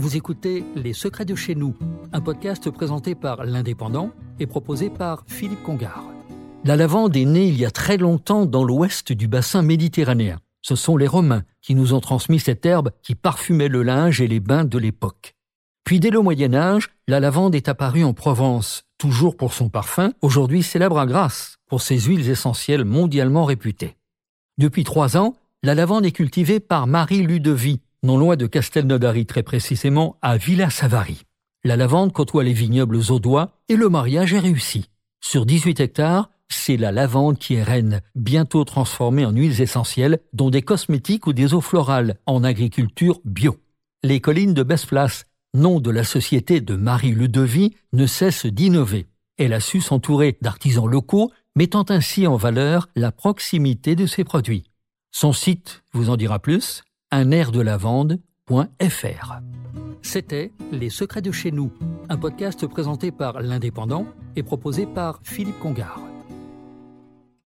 Vous écoutez Les Secrets de chez nous, un podcast présenté par l'Indépendant et proposé par Philippe Congar. La lavande est née il y a très longtemps dans l'ouest du bassin méditerranéen. Ce sont les Romains qui nous ont transmis cette herbe qui parfumait le linge et les bains de l'époque. Puis dès le Moyen Âge, la lavande est apparue en Provence, toujours pour son parfum, aujourd'hui célèbre à Grasse pour ses huiles essentielles mondialement réputées. Depuis trois ans, la lavande est cultivée par Marie Ludovic, non loin de Castelnaudary très précisément, à Villa-Savary. La lavande côtoie les vignobles audois et le mariage est réussi. Sur 18 hectares, c'est la lavande qui est reine, bientôt transformée en huiles essentielles, dont des cosmétiques ou des eaux florales, en agriculture bio. Les collines de Besse-Place, nom de la société de Marie Ludovic, ne cessent d'innover. Elle a su s'entourer d'artisans locaux, mettant ainsi en valeur la proximité de ses produits. Son site vous en dira plus? Un air de lavande.fr. C'était Les Secrets de chez nous, un podcast présenté par l'Indépendant et proposé par Philippe Congar.